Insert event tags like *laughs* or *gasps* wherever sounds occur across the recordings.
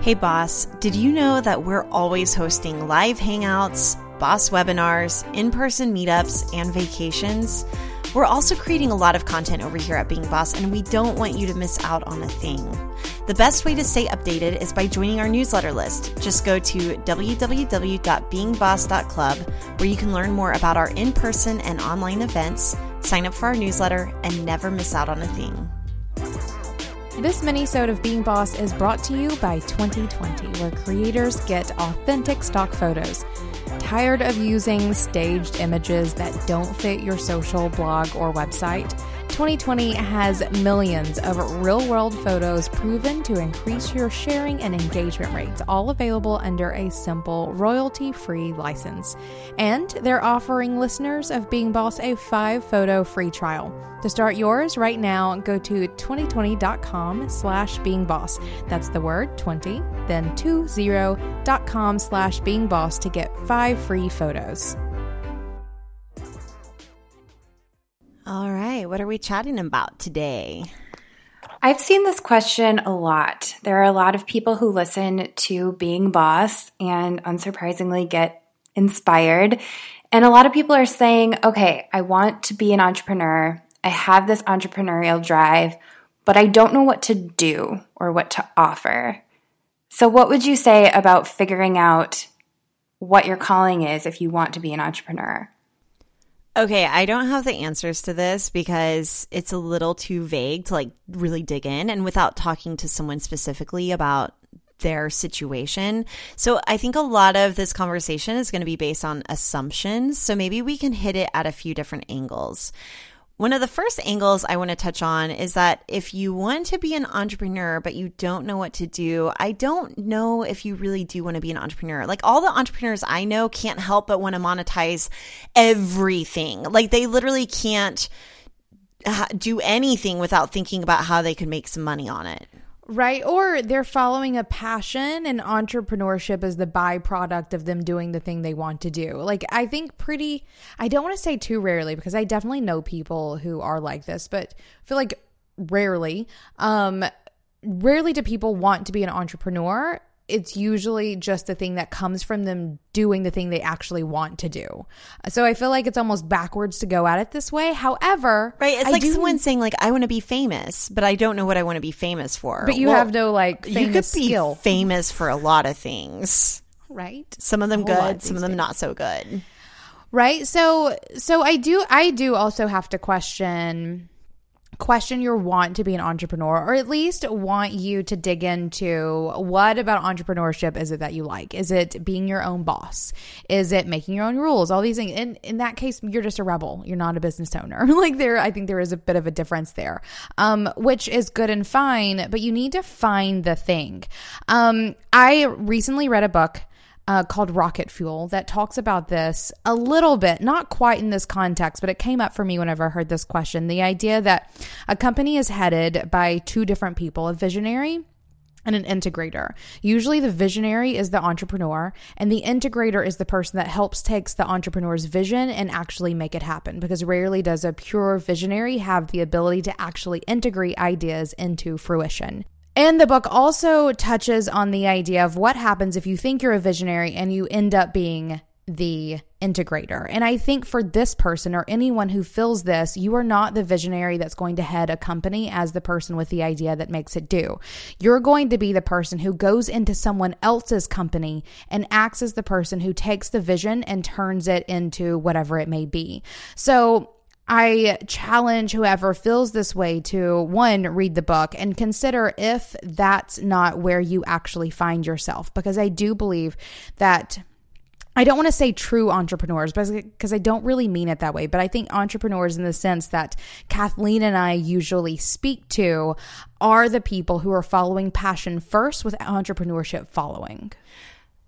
Hey, boss, did you know that we're always hosting live hangouts, boss webinars, in person meetups, and vacations? We're also creating a lot of content over here at Being Boss, and we don't want you to miss out on a thing. The best way to stay updated is by joining our newsletter list. Just go to www.beingboss.club, where you can learn more about our in person and online events, sign up for our newsletter, and never miss out on a thing. This mini-sode of Being Boss is brought to you by Twenty20, where creators get authentic stock photos. Tired of using staged images that don't fit your social blog or website? Twenty20 has millions of real world photos proven to increase your sharing and engagement rates, all available under a simple royalty free license. And they're offering listeners of Being Boss a five photo free trial. To start yours right now, go to Twenty20.com slash being boss. That's the word 20, then 20.com slash being boss to get five free photos. What are we chatting about today? I've seen this question a lot. There are a lot of people who listen to Being Boss and unsurprisingly get inspired. And a lot of people are saying, okay, I want to be an entrepreneur. I have this entrepreneurial drive, but I don't know what to do or what to offer. So, what would you say about figuring out what your calling is if you want to be an entrepreneur? Okay, I don't have the answers to this because it's a little too vague to like really dig in and without talking to someone specifically about their situation. So I think a lot of this conversation is going to be based on assumptions. So maybe we can hit it at a few different angles. One of the first angles I want to touch on is that if you want to be an entrepreneur, but you don't know what to do, I don't know if you really do want to be an entrepreneur. Like all the entrepreneurs I know can't help but want to monetize everything. Like they literally can't uh, do anything without thinking about how they could make some money on it. Right. Or they're following a passion and entrepreneurship is the byproduct of them doing the thing they want to do. Like, I think pretty, I don't want to say too rarely because I definitely know people who are like this, but I feel like rarely, um, rarely do people want to be an entrepreneur it's usually just the thing that comes from them doing the thing they actually want to do. So I feel like it's almost backwards to go at it this way. However, right? It's I like do, someone saying like, "I want to be famous, but I don't know what I want to be famous for." But you well, have no like you could be skill. famous for a lot of things, right? Some of them good, some of them days. not so good. Right? So so I do I do also have to question question your want to be an entrepreneur or at least want you to dig into what about entrepreneurship is it that you like? Is it being your own boss? Is it making your own rules? All these things. In in that case you're just a rebel. You're not a business owner. *laughs* Like there i think there is a bit of a difference there um, which is good and fine but you need to find the thing. Um, i recently read a book uh, called Rocket Fuel that talks about this a little bit, not quite in this context, but it came up for me whenever I heard this question. The idea that a company is headed by two different people, a visionary and an integrator. Usually the visionary is the entrepreneur and the integrator is the person that helps takes the entrepreneur's vision and actually make it happen because rarely does a pure visionary have the ability to actually integrate ideas into fruition. And the book also touches on the idea of what happens if you think you're a visionary and you end up being the integrator. And I think for this person or anyone who feels this, you are not the visionary that's going to head a company as the person with the idea that makes it do. You're going to be the person who goes into someone else's company and acts as the person who takes the vision and turns it into whatever it may be. So, I challenge whoever feels this way to one, read the book and consider if that's not where you actually find yourself. Because I do believe that I don't want to say true entrepreneurs because I don't really mean it that way, but I think entrepreneurs in the sense that Kathleen and I usually speak to are the people who are following passion first with entrepreneurship following.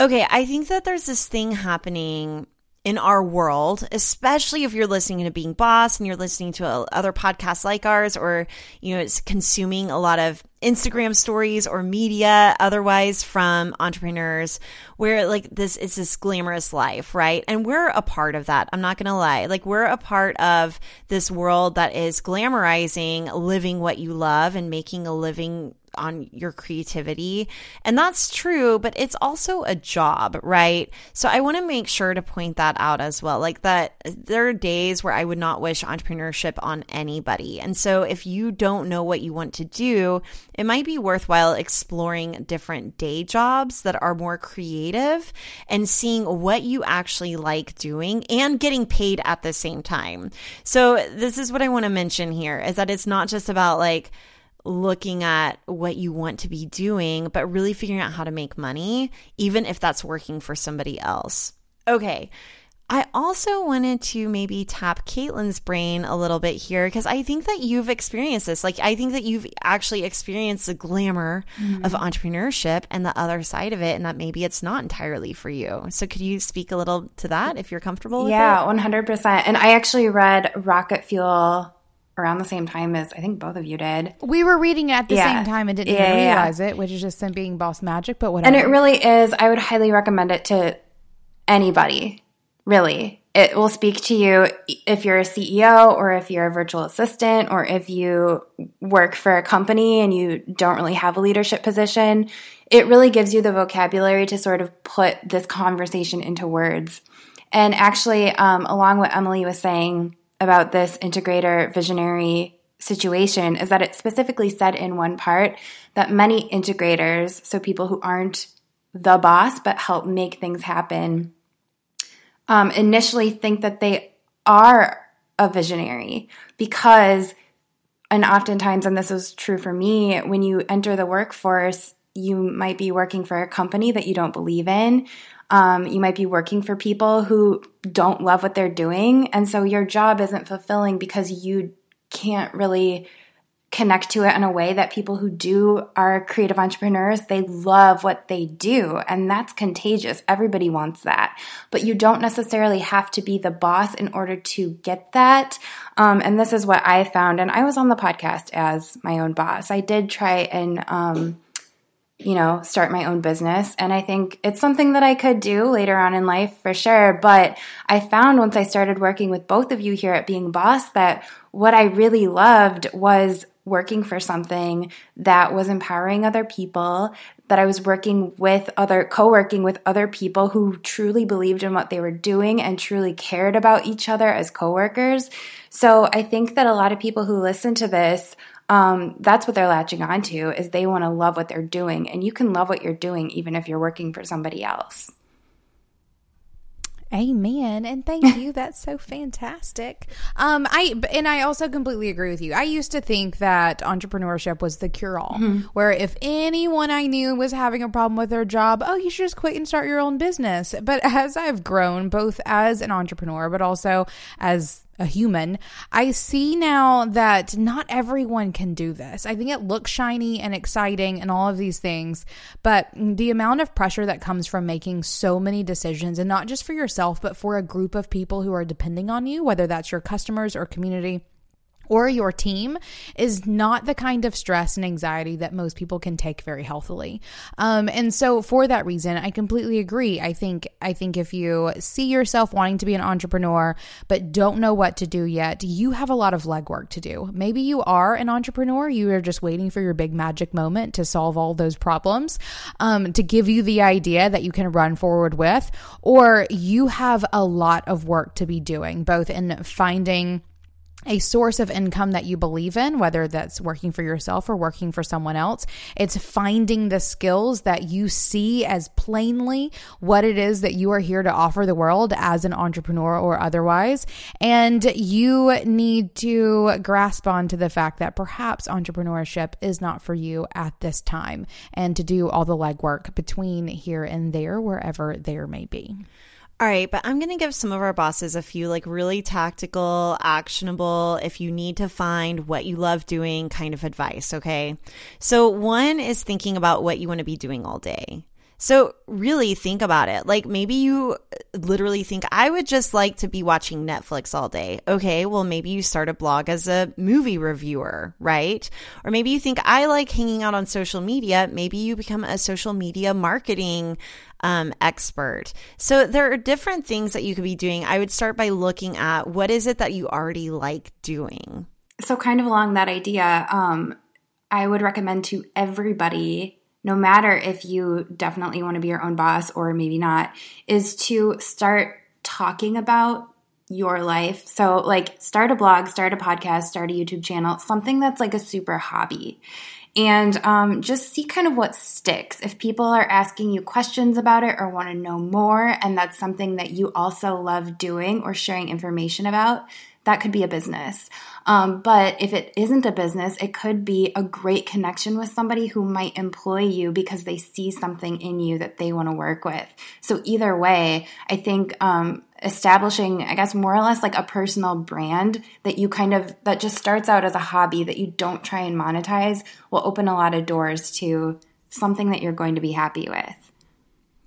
Okay, I think that there's this thing happening in our world, especially if you're listening to Being Boss and you're listening to uh, other podcasts like ours, or you know, it's consuming a lot of Instagram stories or media otherwise from entrepreneurs, where like this is this glamorous life, right? And we're a part of that. I'm not gonna lie, like we're a part of this world that is glamorizing living what you love and making a living on your creativity. And that's true, but it's also a job, right? So I want to make sure to point that out as well. Like that there are days where I would not wish entrepreneurship on anybody. And so if you don't know what you want to do, it might be worthwhile exploring different day jobs that are more creative and seeing what you actually like doing and getting paid at the same time. So this is what I want to mention here is that it's not just about like looking at what you want to be doing, but really figuring out how to make money, even if that's working for somebody else. Okay. I also wanted to maybe tap Caitlin's brain a little bit here because I think that you've experienced this. Like, I think that you've actually experienced the glamour mm-hmm. of entrepreneurship and the other side of it, and that maybe it's not entirely for you. So, could you speak a little to that if you're comfortable yeah, 100%. And I actually read Rocket Fuel around the same time as I think both of you did. We were reading it at the yeah. same time and didn't yeah, even realize yeah. it, which is just them being boss magic, but whatever. And it really is. I would highly recommend it to anybody, really. It will speak to you if you're a CEO or if you're a virtual assistant or if you work for a company and you don't really have a leadership position. It really gives you the vocabulary to sort of put this conversation into words. And actually, um, along what Emily was saying, about this integrator visionary situation is that it specifically said in one part that many integrators, so people who aren't the boss but help make things happen, um, initially think that they are a visionary because, and oftentimes, and this is true for me, when you enter the workforce, you might be working for a company that you don't believe in. Um, you might be working for people who don't love what they're doing. And so your job isn't fulfilling because you can't really connect to it in a way that people who do are creative entrepreneurs they love what they do. And that's contagious. Everybody wants that. But you don't necessarily have to be the boss in order to get that. Um, and this is what i found. And i was on the podcast as my own boss. I did try and um, you know, start my own business. And I think it's something that I could do later on in life for sure. But I found once I started working with both of you here at Being Boss that what I really loved was working for something that was empowering other people, that I was working with other, co working with other people who truly believed in what they were doing and truly cared about each other as coworkers. So I think that a lot of people who listen to this um, that's what they're latching onto is they want to love what they're doing and you can love what you're doing even if you're working for somebody else Amen. And thank you. *laughs* That's so fantastic. Um, I and I also completely agree with you. I used to think that entrepreneurship was the cure all, mm-hmm. where if anyone I knew was having a problem with their job, oh, you should just quit and start your own business. But as I've grown, both as an entrepreneur, but also as a human, I see now that not everyone can do this. I think it looks shiny and exciting and all of these things, but the amount of pressure that comes from making so many decisions and not just for yourself, but for a group of people who are depending on you, whether that's your customers or community or your team is not the kind of stress and anxiety that most people can take very healthily. Um, and so for that reason, I completely agree. I think I think if you see yourself wanting to be an entrepreneur but don't know what to do yet, you have a lot of legwork to do. Maybe you are an entrepreneur, you are just waiting for your big magic moment to solve all those problems, um, to give you the idea that you can run forward with, or you have a lot of work to be doing, both in finding a source of income that you believe in, whether that's working for yourself or working for someone else. It's finding the skills that you see as plainly what it is that you are here to offer the world as an entrepreneur or otherwise. And you need to grasp onto the fact that perhaps entrepreneurship is not for you at this time and to do all the legwork between here and there, wherever there may be. All right, but I'm going to give some of our bosses a few like really tactical, actionable, if you need to find what you love doing kind of advice, okay? So, one is thinking about what you want to be doing all day. So, really think about it. Like, maybe you literally think, I would just like to be watching Netflix all day. Okay, well, maybe you start a blog as a movie reviewer, right? Or maybe you think, I like hanging out on social media. Maybe you become a social media marketing um, expert. So there are different things that you could be doing. I would start by looking at what is it that you already like doing. So, kind of along that idea, um, I would recommend to everybody, no matter if you definitely want to be your own boss or maybe not, is to start talking about your life. So, like, start a blog, start a podcast, start a YouTube channel, something that's like a super hobby. And um, just see kind of what sticks. If people are asking you questions about it or want to know more, and that's something that you also love doing or sharing information about, that could be a business. Um, but if it isn't a business, it could be a great connection with somebody who might employ you because they see something in you that they want to work with. So either way, I think um, establishing, I guess, more or less like a personal brand that you kind of, that just starts out as a hobby that you don't try and monetize will open a lot of doors to something that you're going to be happy with.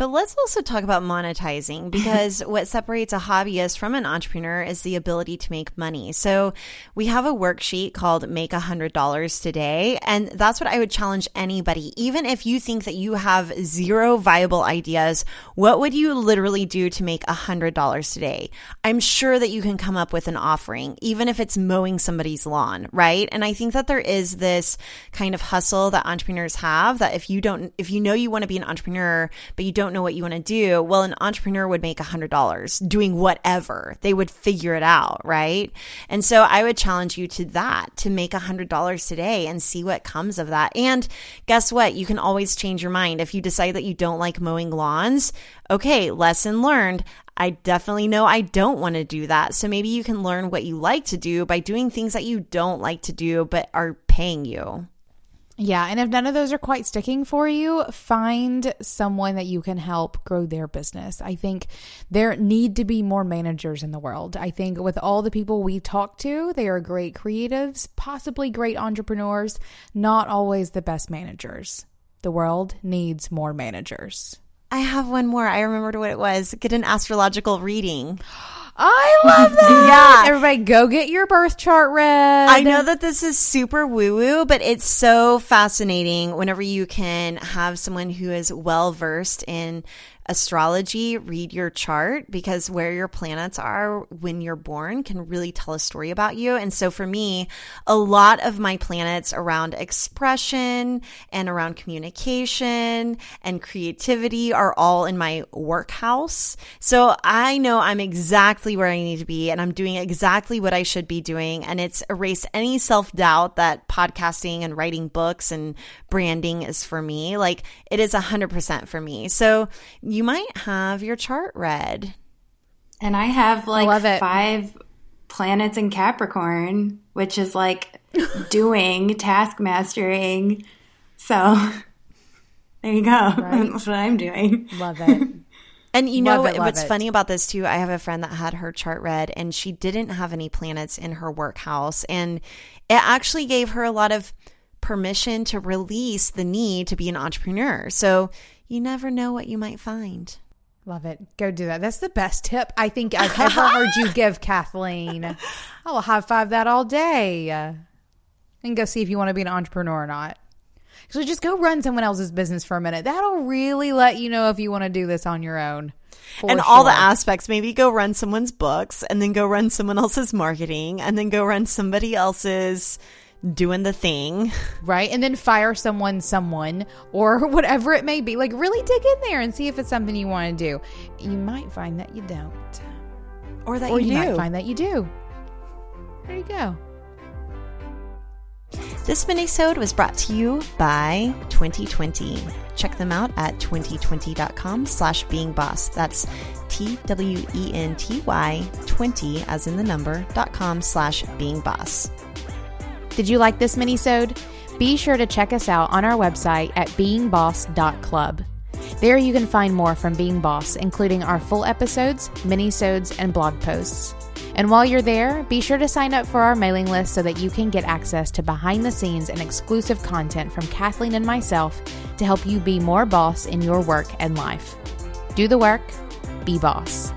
But let's also talk about monetizing *laughs* because what separates a hobbyist from an entrepreneur is the ability to make money. So we have a worksheet called Make a Hundred Dollars Today. And that's what I would challenge anybody. Even if you think that you have zero viable ideas, what would you literally do to make a hundred dollars today? I'm sure that you can come up with an offering, even if it's mowing somebody's lawn, right? And I think that there is this kind of hustle that entrepreneurs have that if you don't, if you know you want to be an entrepreneur, but you don't don't know what you want to do, well, an entrepreneur would make $100 doing whatever. They would figure it out, right? And so I would challenge you to that, to make $100 today and see what comes of that. And guess what? You can always change your mind. If you decide that you don't like mowing lawns, okay, lesson learned. I definitely know I don't want to do that. So maybe you can learn what you like to do by doing things that you don't like to do but are paying you. Yeah, and if none of those are quite sticking for you, find someone that you can help grow their business. I think there need to be more managers in the world. I think with all the people we talk to, they are great creatives, possibly great entrepreneurs, not always the best managers. The world needs more managers. I have one more. I remembered what it was. Get an astrological reading. *gasps* I love that. *laughs* yeah. Everybody go get your birth chart read. I know that this is super woo woo, but it's so fascinating whenever you can have someone who is well versed in astrology, read your chart because where your planets are when you're born can really tell a story about you. And so for me, a lot of my planets around expression and around communication and creativity are all in my workhouse. So I know I'm exactly where I need to be and I'm doing exactly what I should be doing. And it's erased any self doubt that podcasting and writing books and branding is for me. Like it is a hundred percent for me. So you you might have your chart read. And I have like I five planets in Capricorn, which is like *laughs* doing, task mastering. So *laughs* there you go. *laughs* Right. That's what I'm doing. Love it. And you know it, what's it. funny about this too? I have a friend that had her chart read and she didn't have any planets in her workhouse. And it actually gave her a lot of permission to release the need to be an entrepreneur. So you never know what you might find. Love it. Go do that. That's the best tip I think I've *laughs* ever heard you give, Kathleen. I will high five that all day. And go see if you want to be an entrepreneur or not. So just go run someone else's business for a minute. That'll really let you know if you want to do this on your own. And sure. all the aspects. Maybe go run someone's books and then go run someone else's marketing and then go run somebody else's doing the thing. *laughs* Right. And then fire someone, someone, or *laughs* whatever it may be. Like, really dig in there and see if it's something you want to do. You might find that you don't. Or that or you, you might find that you do. There you go. This minisode was brought to you by Twenty20. Check them out at Twenty20.com slash being boss. That's T-W-E-N-T-Y 20 as in the number dot com slash being boss. Did you like this minisode? Be sure to check us out on our website at beingboss.club. There you can find more from Being Boss, including our full episodes, minisodes, and blog posts. And while you're there, be sure to sign up for our mailing list so that you can get access to behind the scenes and exclusive content from Kathleen and myself to help you be more boss in your work and life. Do the work, be boss.